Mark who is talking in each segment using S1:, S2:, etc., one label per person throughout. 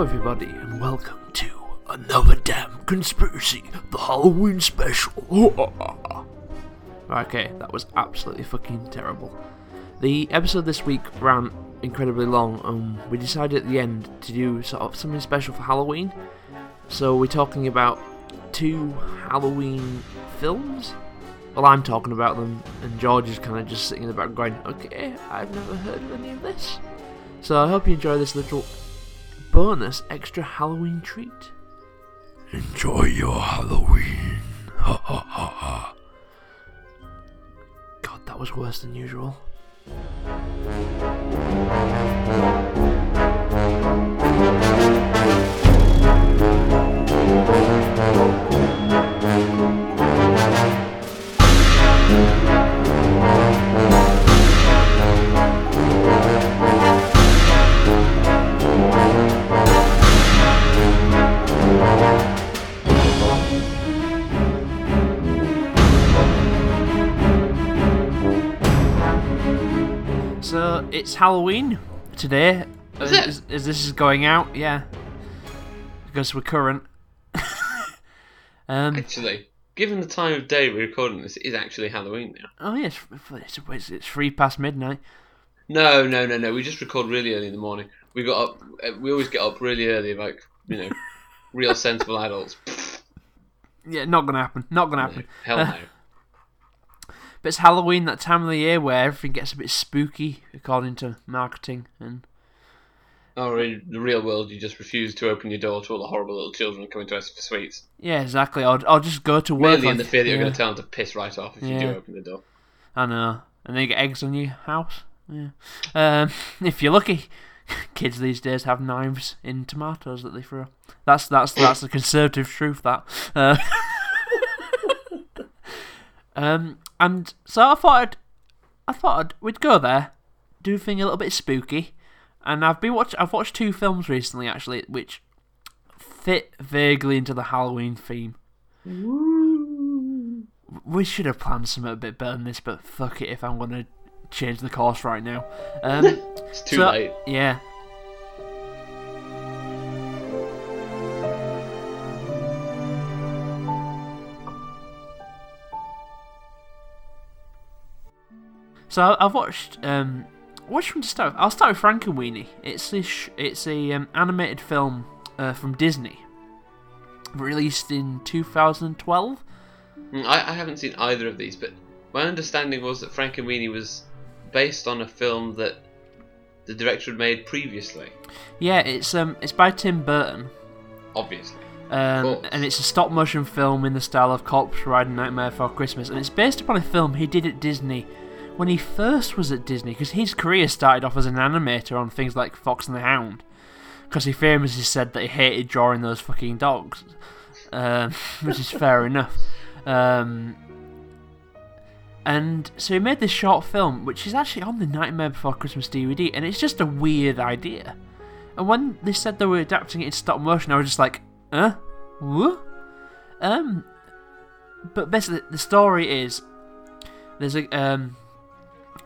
S1: Hello, everybody, and welcome to another damn conspiracy, the Halloween special. okay, that was absolutely fucking terrible. The episode this week ran incredibly long, and we decided at the end to do sort of something special for Halloween. So we're talking about two Halloween films. Well, I'm talking about them, and George is kind of just sitting in the background going, okay, I've never heard of any of this. So I hope you enjoy this little bonus extra Halloween treat. Enjoy your Halloween. Ha ha ha ha. God, that was worse than usual. So it's Halloween today.
S2: Is
S1: as,
S2: it?
S1: as- this is going out, yeah. Because we're current. um,
S2: Actually, given the time of day we're recording this, it is actually Halloween now.
S1: oh yes, it's, it's, it's three past midnight.
S2: No, no, no, no. We just record really early in the morning. We got up. uh, We always get up really early, like you know, real sensible adults.
S1: Yeah, not gonna happen. Not gonna happen.
S2: Hell no.
S1: But it's Halloween, that time of the year where everything gets a bit spooky, according to marketing. And
S2: Or in the real world, you just refuse to open your door to all the horrible little children coming to us for sweets.
S1: yeah, exactly. I'll, I'll just go to work.
S2: Mainly in the fear that you're
S1: yeah,
S2: going to tell them to piss right off if you do open the door.
S1: I know. And then you get eggs on your house. Yeah. Um, if you're lucky, kids these days have knives in tomatoes that they throw. That's that's that's the conservative truth. That. Uh, um, and so I thought I'd, I thought I'd, we'd go there, do a thing a little bit spooky, and I've been watch I've watched two films recently actually which fit vaguely into the Halloween theme. We should have planned something a bit better than this, but fuck it if I'm gonna change the course right now. Um,
S2: It's too
S1: so-
S2: late.
S1: yeah. So I- I've watched. Um, which one to start? with? I'll start with Frankenweenie. It's a sh- it's a um, animated film uh, from Disney, released in 2012.
S2: Mm, I, I haven't seen either of these, but my understanding was that Frankenweenie was based on a film that the director had made previously.
S1: Yeah, it's um it's by Tim Burton.
S2: Obviously.
S1: Um, and it's a stop motion film in the style of Corpse Bride and Nightmare Before Christmas, and it's based upon a film he did at Disney when he first was at Disney, because his career started off as an animator on things like Fox and the Hound, because he famously said that he hated drawing those fucking dogs, um, which is fair enough. Um, and so he made this short film, which is actually on the Nightmare Before Christmas DVD, and it's just a weird idea. And when they said they were adapting it in stop motion, I was just like, huh? What? Um, but basically, the story is there's a um,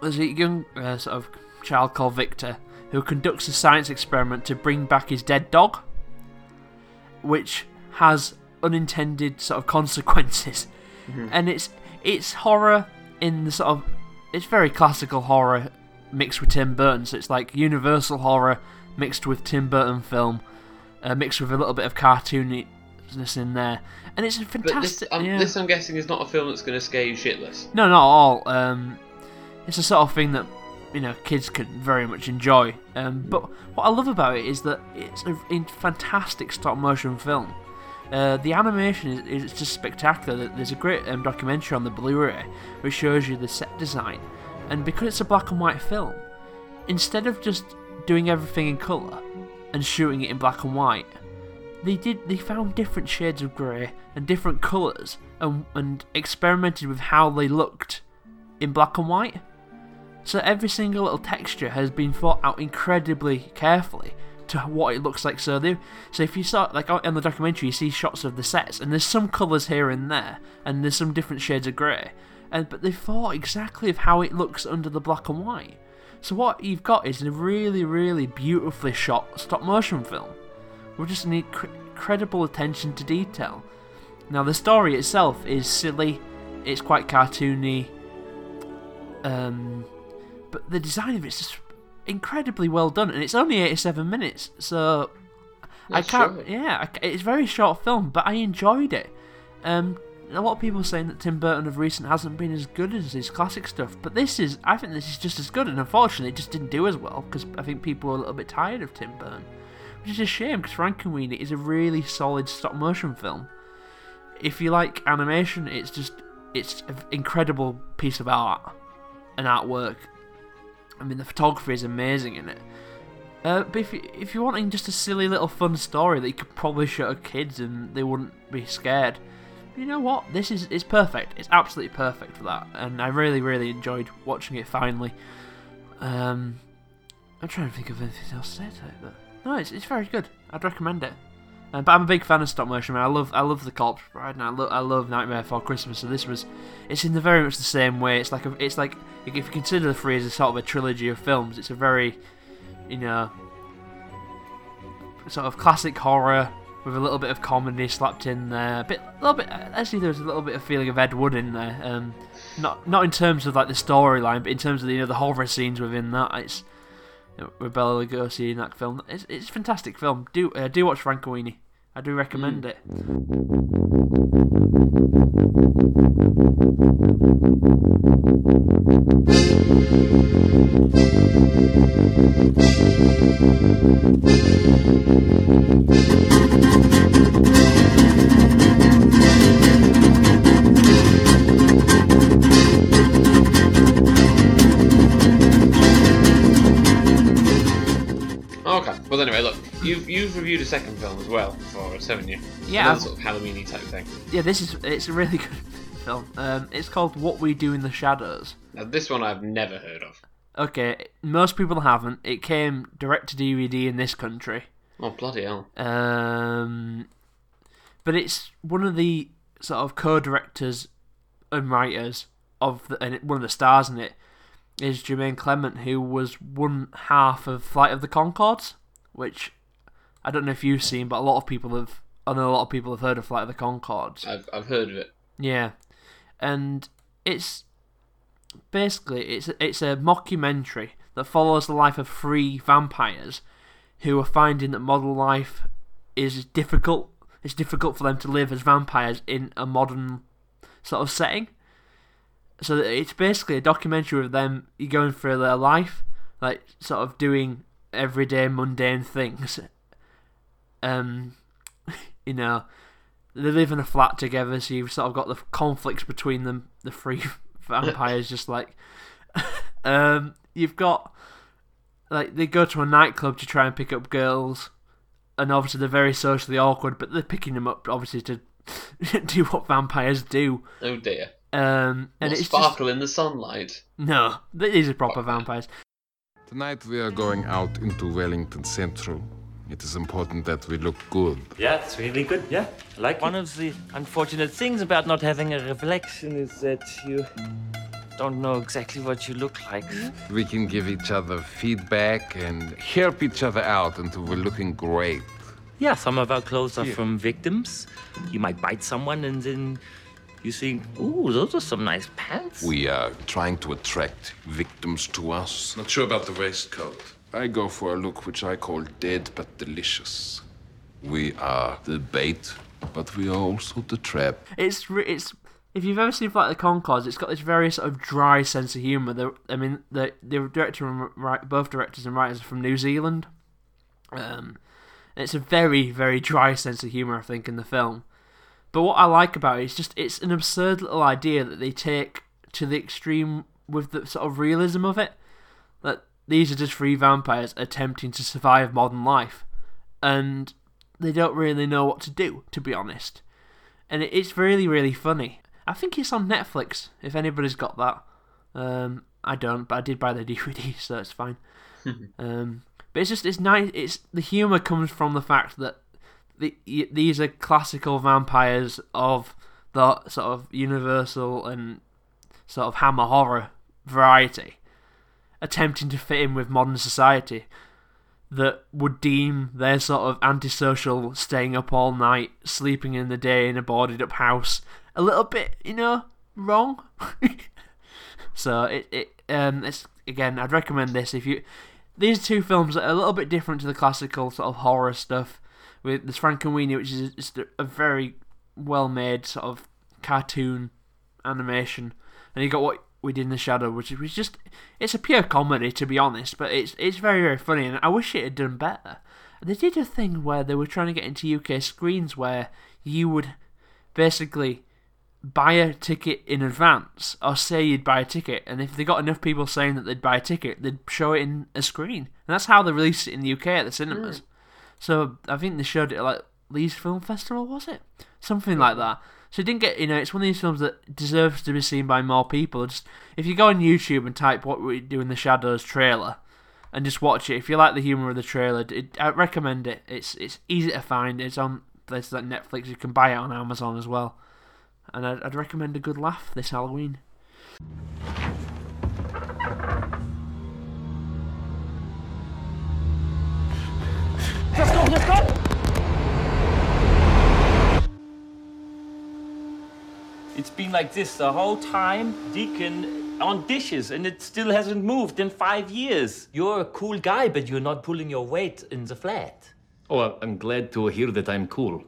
S1: there's a young uh, sort of child called Victor who conducts a science experiment to bring back his dead dog, which has unintended sort of consequences, and it's it's horror in the sort of it's very classical horror mixed with Tim Burton, so it's like Universal horror mixed with Tim Burton film, uh, mixed with a little bit of cartooniness in there, and it's a
S2: But
S1: fantastic.
S2: this, um,
S1: yeah.
S2: this, I'm guessing, is not a film that's going to scare you shitless.
S1: No, not at all. Um, it's the sort of thing that you know kids can very much enjoy. Um, but what I love about it is that it's a, fantastic stop motion film. Uh, the animation is, is just spectacular. There's a great um, documentary on the Blu-ray which shows you the set design, and because it's a black and white film, instead of just doing everything in color and shooting it in black and white, they did they found different shades of grey and different colours and and experimented with how they looked in black and white. So every single little texture has been thought out incredibly carefully to what it looks like. So they, so if you saw like on the documentary, you see shots of the sets, and there's some colours here and there, and there's some different shades of grey, and but they thought exactly of how it looks under the black and white. So what you've got is a really, really beautifully shot stop motion film. with just an incredible attention to detail. Now, the story itself is silly, it's quite cartoony, um, but the design of it's just incredibly well done, and it's only 87 minutes, so I can't.
S2: short.
S1: Yeah, it's a very short film, but I enjoyed it. Um, a lot of people are saying that Tim Burton of recent hasn't been as good as his classic stuff, but this is. I think this is just as good, and unfortunately, it just didn't do as well because I think people were a little bit tired of Tim Burton, which is a shame because Frankenweenie is a really solid stop motion film. If you like animation, it's just it's an incredible piece of art and artwork. I mean, the photography is amazing in it. Uh, but if, if you're wanting just a silly little fun story that you could probably show to kids and they wouldn't be scared, you know what? This is it's perfect. It's absolutely perfect for that, and I really, really enjoyed watching it finally. Um, I'm trying to think of anything else to say to it, but no, it's, it's very good. I'd recommend it. Uh, but I'm a big fan of stop motion. Man. I love I love the Corpse Bride, and I love I love Nightmare Before Christmas. So this was, it's in the very much the same way. It's like a, it's like if you consider the three as a sort of a trilogy of films, it's a very, you know, sort of classic horror with a little bit of comedy slapped in there. A bit, a little bit. Actually, there's a little bit of feeling of Ed Wood in there. Um, not not in terms of like the storyline, but in terms of the, you know the horror scenes within that. It's you know, Lugosi in that film. It's it's a fantastic film. Do uh, do watch Frankenweenie. I do recommend hmm. it.
S2: Okay. Well, anyway, look, you've you've reviewed a second film as well for us, haven't you?
S1: Yeah,
S2: Another sort of Halloweeny type thing.
S1: Yeah, this is it's a really good film. Um, it's called What We Do in the Shadows.
S2: Now, this one I've never heard of.
S1: Okay, most people haven't. It came direct to DVD in this country.
S2: Oh bloody hell!
S1: Um, but it's one of the sort of co-directors and writers of the, and one of the stars in it is Jermaine Clement, who was one half of Flight of the Conchords, which I don't know if you've seen, but a lot of people have. I know a lot of people have heard of Flight of the Conchords.
S2: I've I've heard of it.
S1: Yeah, and it's basically it's it's a mockumentary that follows the life of three vampires who are finding that modern life is difficult. It's difficult for them to live as vampires in a modern sort of setting. So it's basically a documentary of them going through their life, like sort of doing everyday mundane things. Um, you know, they live in a flat together, so you've sort of got the conflicts between them, the three vampires, just like. um, you've got like they go to a nightclub to try and pick up girls, and obviously they're very socially awkward, but they're picking them up obviously to do what vampires do.
S2: Oh dear.
S1: Um, and
S2: What
S1: it's just,
S2: sparkle in the sunlight.
S1: no, these are proper vampires.
S3: Tonight we are going out into Wellington Central. It is important that we look good.
S4: Yeah, it's really good. Yeah, I like One of the unfortunate things about not having a reflection is that you don't know exactly what you look like.
S3: We can give each other feedback and help each other out until we're looking great.
S4: Yeah, some of our clothes are from victims. You might bite someone and then you think, ooh, those are some nice pants.
S3: We are trying to attract victims to us. Not sure about the waistcoat. I go for a look which I call dead but delicious. We are the bait, but we are also the trap.
S1: It's it's if you've ever seen Flight of the Conchords, it's got this very sort of dry sense of humour. The I mean, the the director and both directors and writers are from New Zealand. Um, it's a very very dry sense of humour, I think, in the film. But what I like about it is just it's an absurd little idea that they take to the extreme with the sort of realism of it. That these are just three vampires attempting to survive modern life, and they don't really know what to do, to be honest. And it's really, really funny. I think it's on Netflix. If anybody's got that, um, I don't, but I did buy the DVD, so it's fine. um, but it's just it's nice. It's the humor comes from the fact that the, y- these are classical vampires of the sort of universal and sort of hammer horror variety, attempting to fit in with modern society. that would deem their sort of antisocial staying up all night, sleeping in the day in a boarded up house a little bit, you know, wrong. so it it um it's again I'd recommend this if you these two films are a little bit different to the classical sort of horror stuff with this Frankenweenie, which is just a very well made sort of cartoon animation, and you got what we did in the shadow, which was just it's a pure comedy to be honest, but it's it's very very funny, and I wish it had done better. They did a thing where they were trying to get into UK screens where you would basically buy a ticket in advance or say you'd buy a ticket and if they got enough people saying that they'd buy a ticket they'd show it in a screen. And that's how they released it in the UK at the cinemas. Mm. So I think they showed it at like Leeds Film Festival was it? Something like that so it didn't get you know it's one of these films that deserves to be seen by more people. Just if you go on YouTube and type what we do in the shadows trailer and just watch it if you like the humor of the trailer it, I recommend it. It's it's easy to find. It's on places like Netflix. You can buy it on Amazon as well. And I'd, I'd recommend a good laugh this Halloween.
S4: Let's go, let's go! It's been like this the whole time, Deacon on dishes, and it still hasn't moved in five years. You're a cool guy, but you're not pulling your weight in the flat.
S5: Oh, I'm glad to hear that I'm cool.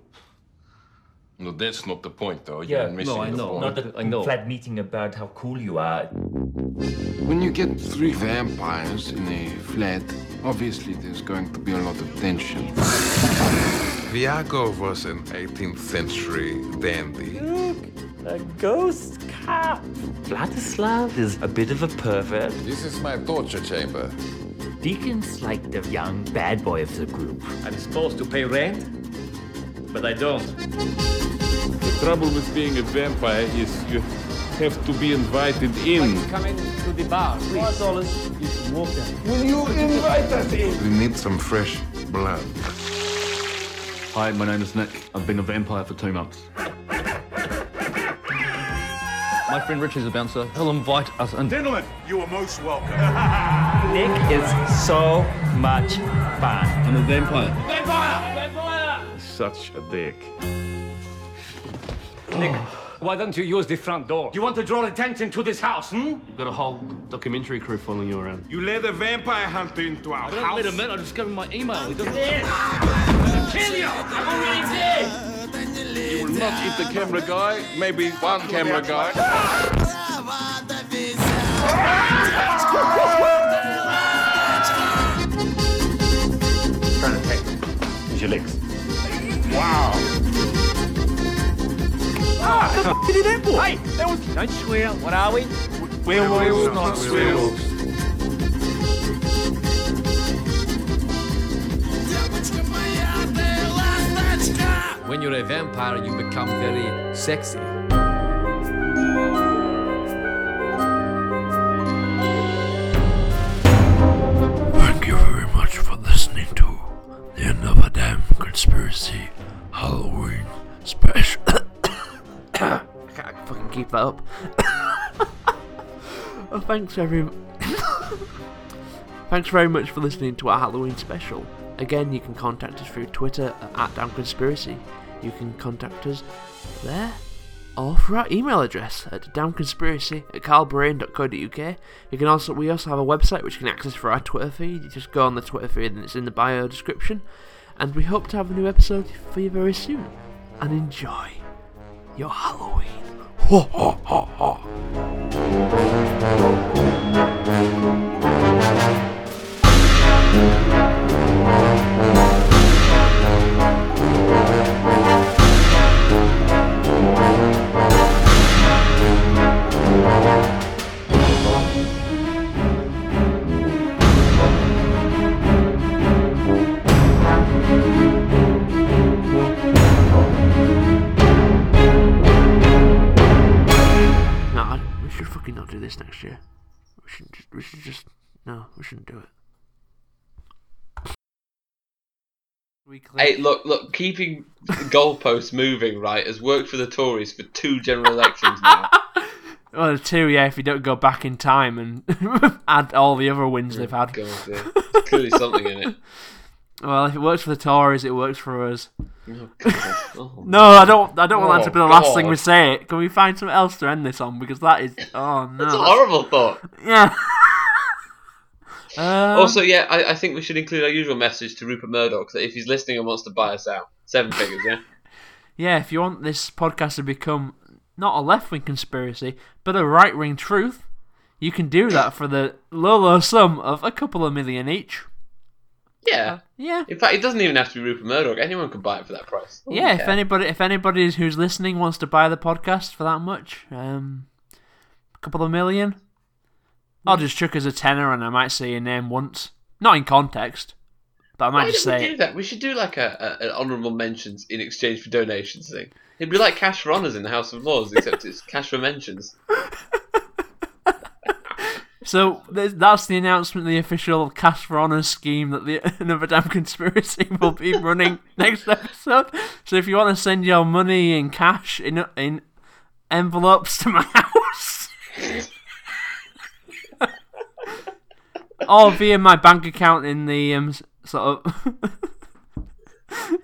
S3: No, that's not the point, though.
S4: Yeah,
S3: You're missing
S5: no, I
S3: the
S5: know.
S3: point.
S4: Not a
S5: I know.
S4: flat meeting about how cool you are.
S3: When you get three vampires in a flat, obviously there's going to be a lot of tension. Viago was an 18th century dandy.
S4: A ghost cop. Vladislav is a bit of a pervert.
S3: This is my torture chamber.
S4: Deacon's like the young bad boy of the group.
S5: I'm supposed to pay rent, but I don't. The trouble with being a vampire is you have to be invited in.
S6: Come into the bar, please.
S5: It's water. Will you invite us in?
S3: We need some fresh blood.
S7: Hi, my name is Nick. I've been a vampire for two months. My friend Richie's a bouncer. He'll invite us in.
S8: Gentlemen, you are most welcome.
S4: Nick is so much fun.
S7: I'm a vampire. Vampire!
S5: Such a dick.
S6: Nick, why don't you use the front door?
S5: You want to draw attention to this house, hmm?
S7: You've got a whole documentary crew following you around.
S8: You let a vampire hunter into our
S7: I don't
S8: house.
S7: let him in. I just give him my email. He doesn't
S5: Kill you! I'm already dead! You will not eat the camera guy, maybe one camera guy.
S6: Trying to take Use your legs.
S5: Ah, hey, that was. Don't swear. What are we?
S8: Werewolves, not werewolves.
S6: When you're a vampire, you become very sexy.
S9: Thank you very much for listening to the Another Damn Conspiracy Halloween special.
S1: I can't fucking keep that up. oh, thanks everyone. thanks very much for listening to our Halloween special. Again, you can contact us through Twitter at Damn Conspiracy. You can contact us there or through our email address at damnconspiracy at carlbrain.co.uk. You can also we also have a website which you can access for our Twitter feed. You just go on the Twitter feed and it's in the bio description. And we hope to have a new episode for you very soon. And enjoy your Halloween. Ho ho ho ho.
S2: Hey, look, look, keeping goalposts moving, right, has worked for the Tories for two general elections now.
S1: Well, two, yeah, if you don't go back in time and add all the other wins oh, they've had.
S2: God, yeah. There's clearly something in it.
S1: Well, if it works for the Tories, it works for us.
S2: Oh. Oh,
S1: No, I don't. I don't want that to
S2: Oh,
S1: be the oh, last thing we say. Can we find something else to end this on? Because that is. Oh no.
S2: That's a horrible thought.
S1: Yeah. Um,
S2: Also, yeah, I, I think we should include our usual message to Rupert Murdoch that if he's listening and wants to buy us out, seven figures, yeah?
S1: yeah, if you want this podcast to become not a left wing conspiracy, but a right wing truth, you can do that for the low, low sum of a couple of million each.
S2: Yeah.
S1: Yeah.
S2: In fact, it doesn't even have to be Rupert Murdoch. Anyone can buy it for that price. Oh,
S1: Yeah, if
S2: yeah.
S1: anybody if anybody who's listening wants to buy the podcast for that much, um, a couple of million, I'll just chuck as a tenner, and I might say your name once, not in context, but I might
S2: Why
S1: just
S2: don't we do that? We should do like a, a an honourable mentions in exchange for donations thing. It'd be like cash for honours in the House of Lords, except it's cash for mentions.
S1: So that's the announcement, the official cash for honours scheme that the Another Damn Conspiracy will be running next episode. So if you want to send your money in cash in in envelopes to my house, or via my bank account in the um s- sort of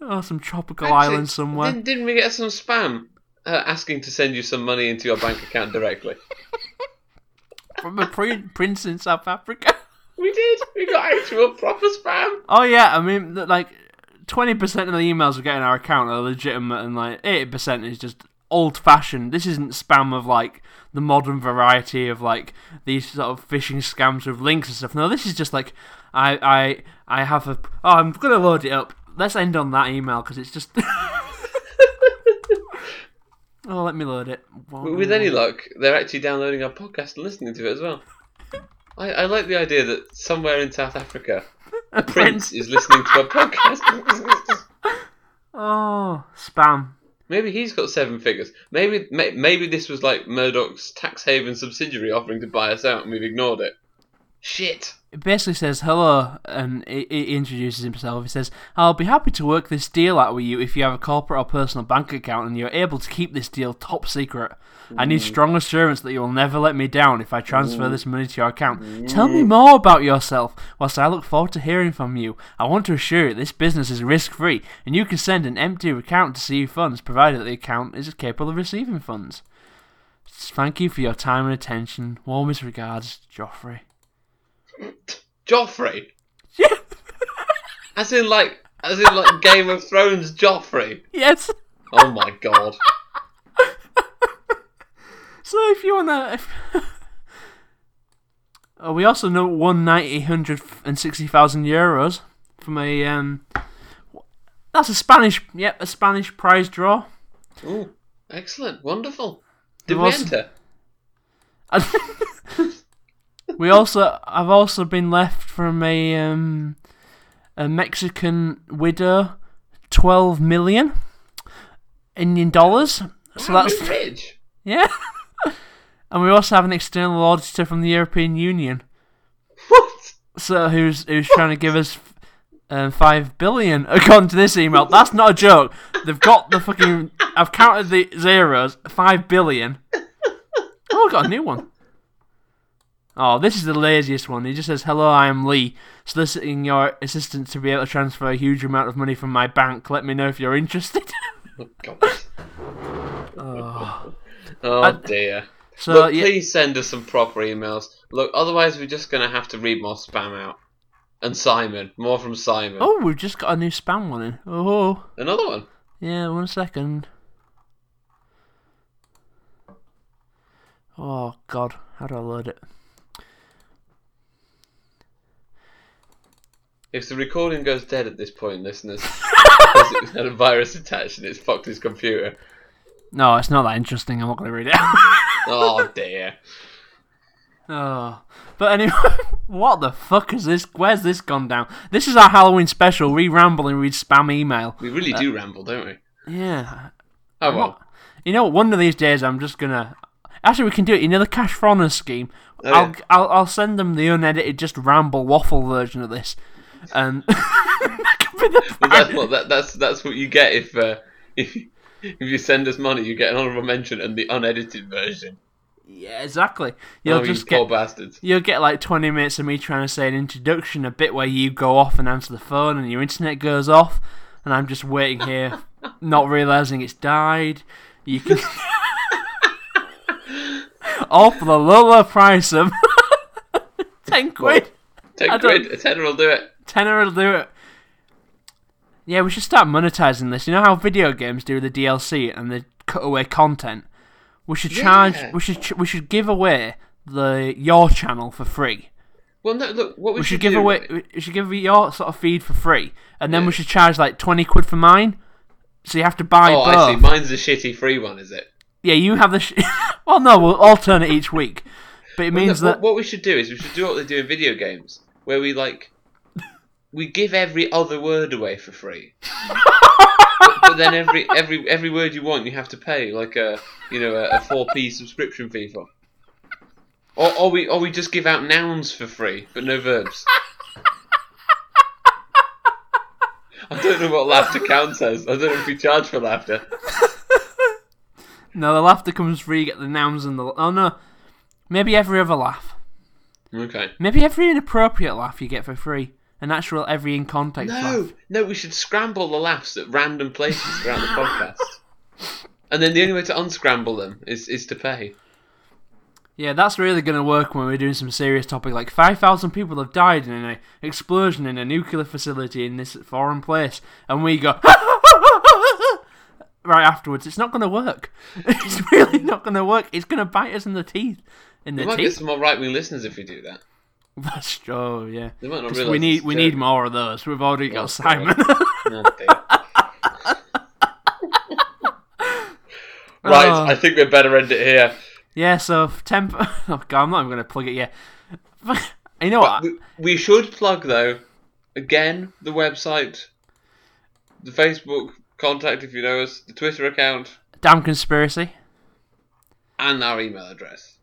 S1: oh some tropical
S2: Actually,
S1: island somewhere.
S2: Didn't, didn't we get some spam uh, asking to send you some money into your bank account directly?
S1: from a prin- prince in South Africa.
S2: We did. We got actual proper spam.
S1: Oh yeah, I mean, like twenty percent of the emails we get in our account are legitimate, and like eighty percent is just old-fashioned. This isn't spam of like the modern variety of like these sort of phishing scams with links and stuff. No, this is just like I I I have a oh I'm gonna load it up. Let's end on that email because it's just. oh, let me load it.
S2: With any luck, they're actually downloading our podcast and listening to it as well. I, I like the idea that somewhere in South Africa, a prince is listening to our podcast.
S1: Oh, spam.
S2: Maybe he's got seven figures. Maybe may, maybe this was like Murdoch's tax haven subsidiary offering to buy us out, and we've ignored it. Shit.
S1: Basically says hello, and he, he introduces himself. He says, "I'll be happy to work this deal out with you if you have a corporate or personal bank account, and you're able to keep this deal top secret. I need mm. strong assurance that you will never let me down if I transfer mm. this money to your account. Tell me mm. more about yourself. Whilst I look forward to hearing from you, I want to assure you this business is risk-free, and you can send an empty account to receive funds, provided that the account is capable of receiving funds. Thank you for your time and attention. Warmest regards, Joffrey."
S2: Joffrey. as in like, as in like Game of Thrones Joffrey.
S1: Yes.
S2: Oh my god.
S1: So if you wanna, if... oh, we also know one ninety hundred and sixty thousand euros from a um. That's a Spanish, yep, a Spanish prize draw.
S2: Ooh, excellent, wonderful. Did
S1: There
S2: we
S1: was-
S2: enter?
S1: We also, I've also been left from a um, a Mexican widow, twelve million Indian dollars. So
S2: Wow,
S1: that's
S2: rich.
S1: yeah. and we also have an external auditor from the European Union.
S2: What?
S1: So who's who's trying to give us um, five billion according to this email? That's not a joke. They've got the fucking. I've counted the zeros. Five billion. Oh, I got a new one. Oh, this is the laziest one. He just says, "Hello, I am Lee, soliciting your assistance to be able to transfer a huge amount of money from my bank. Let me know if you're interested."
S2: Oh, God.
S1: oh.
S2: Oh
S1: I-
S2: dear.
S1: So
S2: Look,
S1: yeah,
S2: please send us some proper emails. Look, otherwise we're just gonna have to read more spam out. And Simon, more from Simon.
S1: oh, we've just got a new spam one in. Oh,
S2: Another one.
S1: yeah, one second. Oh God, how do I load it?
S2: If the recording goes dead at this point, listeners, because it had a virus attached and it's fucked his computer.
S1: No, it's not that interesting. I'm not going to read it.
S2: Oh dear.
S1: oh, but anyway, what the fuck is this? Where's this gone down? This is our Halloween special. We ramble and read spam email.
S2: We really do uh, ramble, don't we?
S1: Yeah.
S2: Oh well.
S1: not- You know, what? one of these days I'm just gonna. Actually, we can do it. You know the cash for honor scheme.
S2: Oh,
S1: I'll,
S2: yeah.
S1: I'll I'll send them the unedited, just ramble waffle version of this, and that could be the
S2: But that's what that, that's that's what you get if uh, if if you send us money, you get an honorable mention and the unedited version.
S1: Yeah, exactly. You'll
S2: oh,
S1: just
S2: poor
S1: get
S2: bastards.
S1: you'll get like twenty minutes of me trying to say an introduction, a bit where you go off and answer the phone, and your internet goes off, and I'm just waiting here, not realizing it's died. You can all for the lower price of ten quid.
S2: Ten quid, a tenner will do it.
S1: Tenner will do it. Yeah, we should start monetizing this. You know how video games do the DLC and the cutaway content. We should charge.
S2: Yeah.
S1: We should. ch- We should give away the your channel for free.
S2: Well, no, look, what we,
S1: We, should,
S2: should
S1: give
S2: do,
S1: away. We should give your sort of feed for free, and then we should charge like twenty quid for mine. So you have to buy
S2: Oh,
S1: both.
S2: I see. Mine's the shitty free one, is it?
S1: Yeah, you have the. Sh- well, no, we'll alternate each week, but it
S2: Well,
S1: means
S2: no,
S1: that
S2: what we should do is we should do what they do in video games, where we like we give every other word away for free. but, but then every every every word you want, you have to pay like a you know a, four p subscription fee for. Or, or we or we just give out nouns for free, but no verbs. I don't know what laughter counts as. I don't know if we charge for laughter.
S1: no, the laughter comes free. You get the nouns and the. Oh no, maybe every other laugh.
S2: Okay.
S1: Maybe every inappropriate laugh you get for free. A natural every in context
S2: No,
S1: laugh.
S2: no, we should scramble the laughs at random places throughout the podcast. And then the only way to unscramble them is, is to pay.
S1: Yeah, that's really going to work when we're doing some serious topic like 5,000 people have died in an explosion in a nuclear facility in this foreign place. And we go, right afterwards. It's not going to work. It's really not going to work. It's going to bite us in the teeth. In
S2: We
S1: the
S2: might get
S1: teeth.
S2: some more right wing listeners if we do that.
S1: That's true, yeah.
S2: They might not realise
S1: we need we need more of those. We've already got Simon.
S2: Right,
S1: Oh.
S2: I think we'd better end it here.
S1: yeah, so temp. Oh god, I'm not even going to plug it yet. you know what?
S2: We, we should plug, though, again, the website, the Facebook contact if you know us, the Twitter account,
S1: Damn conspiracy.
S2: and our email address.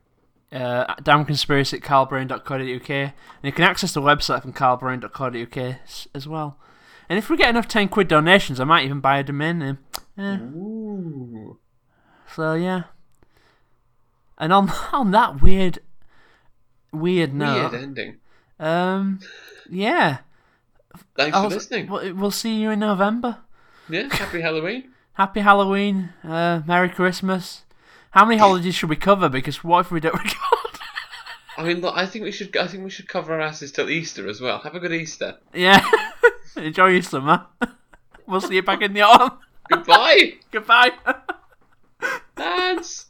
S1: Uh, damnconspiracy at carlbrain.co.uk and you can access the website from carlbrain.co.uk s- as well. And if we get enough 10 quid donations, I might even buy a domain name. Eh.
S2: Ooh.
S1: So, yeah. And on on that weird, weird note,
S2: Weird ending.
S1: um, yeah.
S2: Thanks
S1: I
S2: for listening.
S1: We'll, we'll see you in November.
S2: Yeah, happy Halloween.
S1: Happy Halloween. Uh, Merry Christmas. How many holidays should we cover? Because what if we don't record?
S2: I mean, look, I think we should. I think we should cover our asses till Easter as well. Have a good Easter.
S1: yeah. Enjoy your summer. we'll see you back in the autumn.
S2: Goodbye.
S1: Goodbye.
S2: Thanks.